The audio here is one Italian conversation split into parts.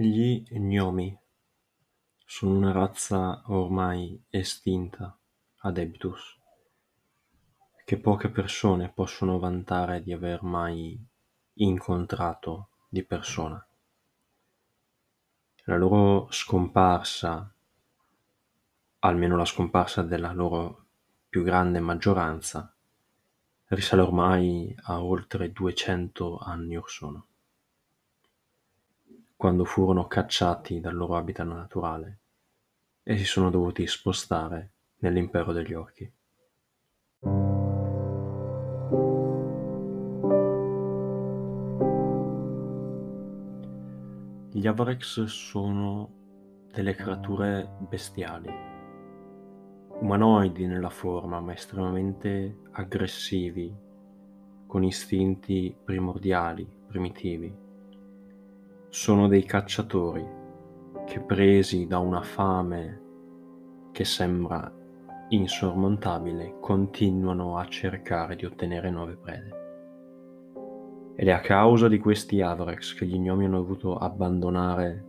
Gli Gnomi sono una razza ormai estinta ad Ebitus, che poche persone possono vantare di aver mai incontrato di persona. La loro scomparsa, almeno la scomparsa della loro più grande maggioranza, risale ormai a oltre 200 anni or sono quando furono cacciati dal loro habitat naturale e si sono dovuti spostare nell'impero degli orchi. Gli Avarex sono delle creature bestiali, umanoidi nella forma, ma estremamente aggressivi, con istinti primordiali, primitivi sono dei cacciatori che presi da una fame che sembra insormontabile continuano a cercare di ottenere nuove prede. Ed è a causa di questi Avrex che gli gnomi hanno dovuto abbandonare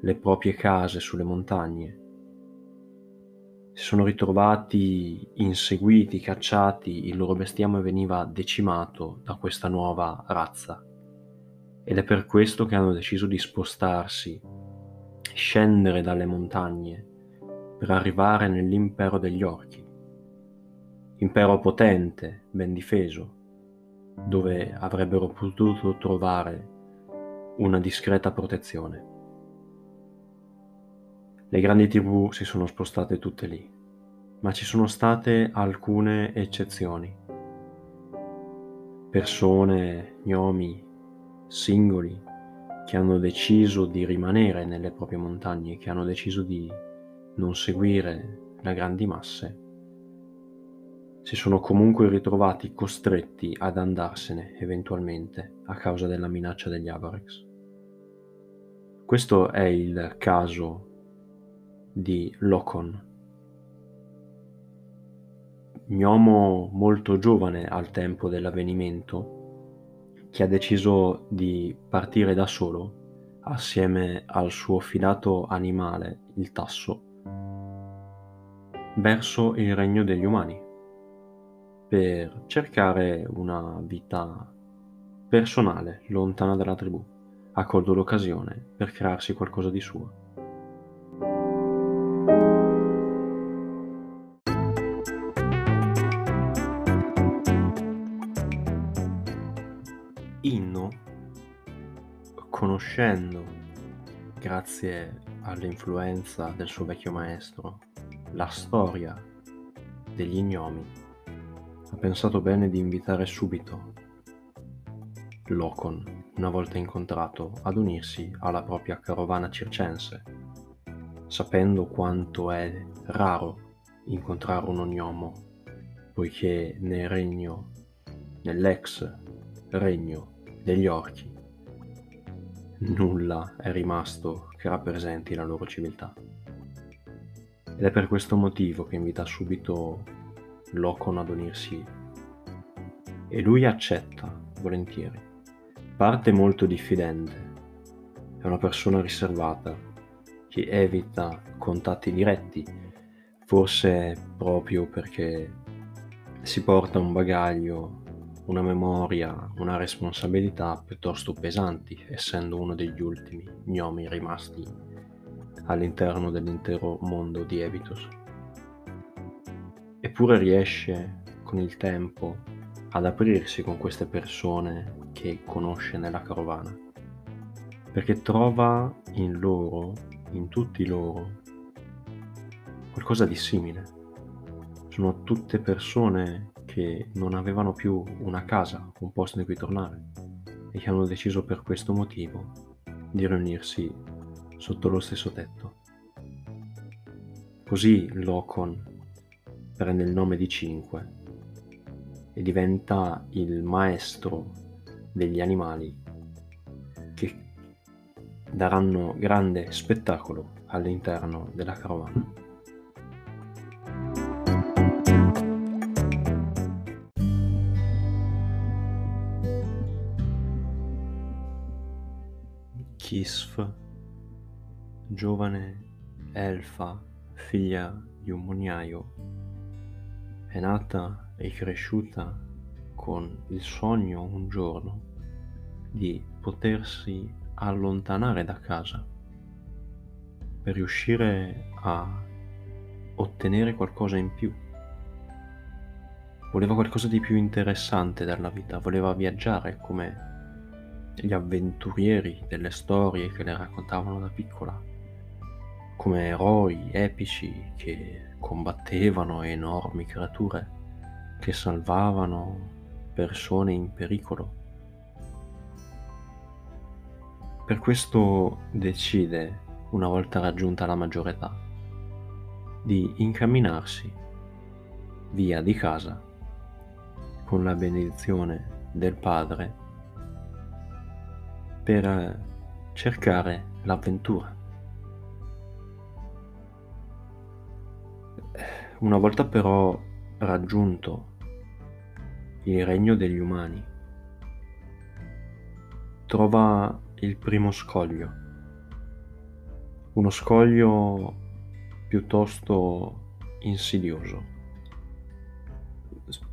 le proprie case sulle montagne. Si sono ritrovati inseguiti, cacciati, il loro bestiame veniva decimato da questa nuova razza ed è per questo che hanno deciso di spostarsi, scendere dalle montagne per arrivare nell'impero degli orchi. Impero potente, ben difeso, dove avrebbero potuto trovare una discreta protezione. Le grandi tribù si sono spostate tutte lì, ma ci sono state alcune eccezioni. Persone, gnomi, singoli che hanno deciso di rimanere nelle proprie montagne, che hanno deciso di non seguire le grandi masse, si sono comunque ritrovati costretti ad andarsene eventualmente a causa della minaccia degli Avarex. Questo è il caso di Locon, gnomo molto giovane al tempo dell'avvenimento che ha deciso di partire da solo assieme al suo fidato animale, il tasso, verso il regno degli umani per cercare una vita personale, lontana dalla tribù. Ha colto l'occasione per crearsi qualcosa di suo. Conoscendo, grazie all'influenza del suo vecchio maestro, la storia degli gnomi, ha pensato bene di invitare subito Locon, una volta incontrato, ad unirsi alla propria carovana circense, sapendo quanto è raro incontrare un gnomo, poiché nel regno, nell'ex regno degli orchi. Nulla è rimasto che rappresenti la loro civiltà. Ed è per questo motivo che invita subito Locon ad unirsi. E lui accetta, volentieri. Parte molto diffidente. È una persona riservata, che evita contatti diretti, forse proprio perché si porta un bagaglio una memoria, una responsabilità piuttosto pesanti, essendo uno degli ultimi gnomi rimasti all'interno dell'intero mondo di Ebitus. Eppure riesce con il tempo ad aprirsi con queste persone che conosce nella carovana, perché trova in loro, in tutti loro, qualcosa di simile. Sono tutte persone che non avevano più una casa, un posto in cui tornare e che hanno deciso per questo motivo di riunirsi sotto lo stesso tetto. Così Locon prende il nome di Cinque e diventa il maestro degli animali che daranno grande spettacolo all'interno della carovana. Kisf giovane elfa, figlia di un mugnaio, è nata e cresciuta con il sogno un giorno di potersi allontanare da casa per riuscire a ottenere qualcosa in più. Voleva qualcosa di più interessante dalla vita, voleva viaggiare come gli avventurieri delle storie che le raccontavano da piccola, come eroi epici che combattevano enormi creature, che salvavano persone in pericolo. Per questo decide, una volta raggiunta la maggiore età, di incamminarsi via di casa con la benedizione del padre per cercare l'avventura. Una volta però raggiunto il regno degli umani, trova il primo scoglio, uno scoglio piuttosto insidioso.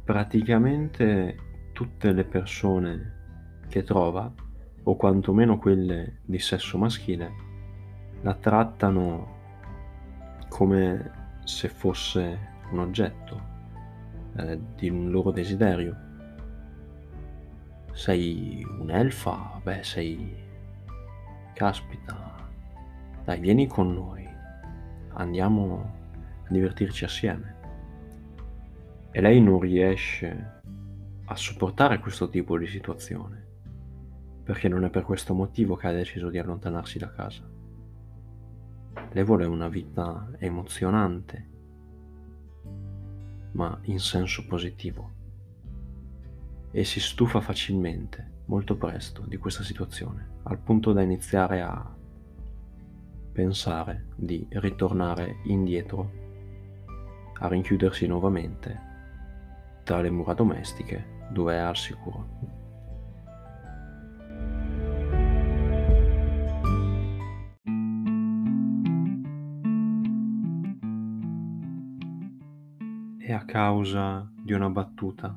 Praticamente tutte le persone che trova, o quantomeno quelle di sesso maschile, la trattano come se fosse un oggetto eh, di un loro desiderio. Sei un'elfa? Beh, sei... Caspita, dai, vieni con noi, andiamo a divertirci assieme. E lei non riesce a sopportare questo tipo di situazione, perché non è per questo motivo che ha deciso di allontanarsi da casa. Lei vuole una vita emozionante, ma in senso positivo. E si stufa facilmente, molto presto, di questa situazione, al punto da iniziare a pensare di ritornare indietro, a rinchiudersi nuovamente tra le mura domestiche dove è al sicuro. Causa di una battuta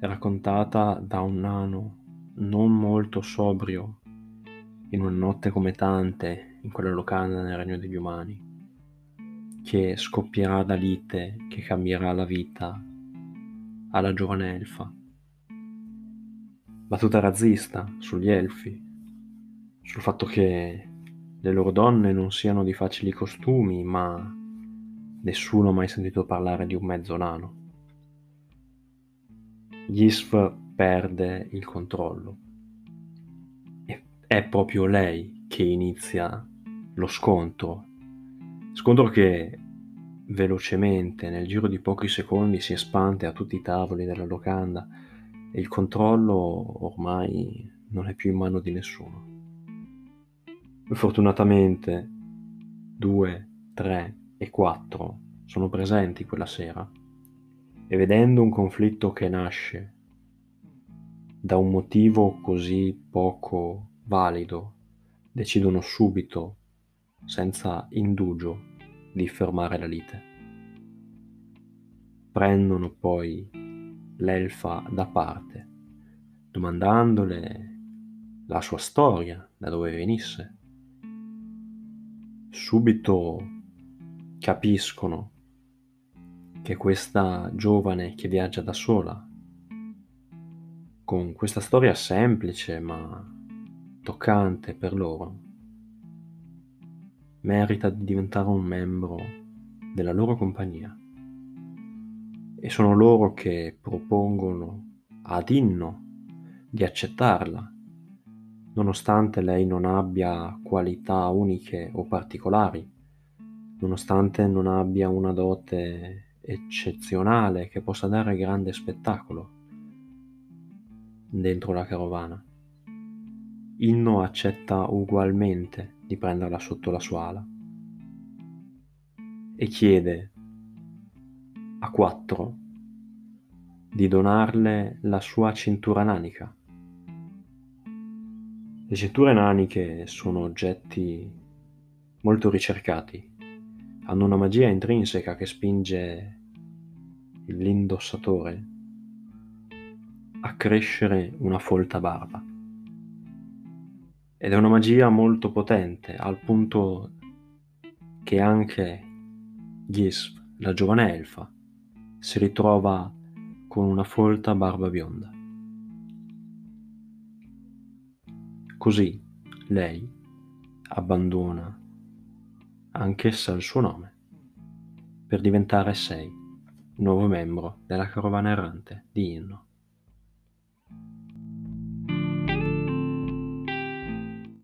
raccontata da un nano non molto sobrio in una notte come tante in quella locanda nel regno degli umani, che scoppierà da lite che cambierà la vita alla giovane elfa. Battuta razzista sugli elfi, sul fatto che le loro donne non siano di facili costumi, ma Nessuno ha mai sentito parlare di un mezzo nano. Gisf perde il controllo. E è proprio lei che inizia lo scontro. Scontro che velocemente, nel giro di pochi secondi, si espande a tutti i tavoli della locanda e il controllo ormai non è più in mano di nessuno. Fortunatamente, due, tre, e quattro sono presenti quella sera e vedendo un conflitto che nasce da un motivo così poco valido, decidono subito, senza indugio, di fermare la lite. Prendono poi l'elfa da parte, domandandole la sua storia, da dove venisse. Subito capiscono che questa giovane che viaggia da sola, con questa storia semplice ma toccante per loro, merita di diventare un membro della loro compagnia. E sono loro che propongono ad Inno di accettarla, nonostante lei non abbia qualità uniche o particolari nonostante non abbia una dote eccezionale che possa dare grande spettacolo dentro la carovana. Inno accetta ugualmente di prenderla sotto la sua ala e chiede a quattro di donarle la sua cintura nanica. Le cinture naniche sono oggetti molto ricercati, hanno una magia intrinseca che spinge l'indossatore a crescere una folta barba. Ed è una magia molto potente, al punto che anche Gisv, la giovane elfa, si ritrova con una folta barba bionda. Così lei abbandona anch'essa il suo nome per diventare sei, nuovo membro della carovana errante di Inno.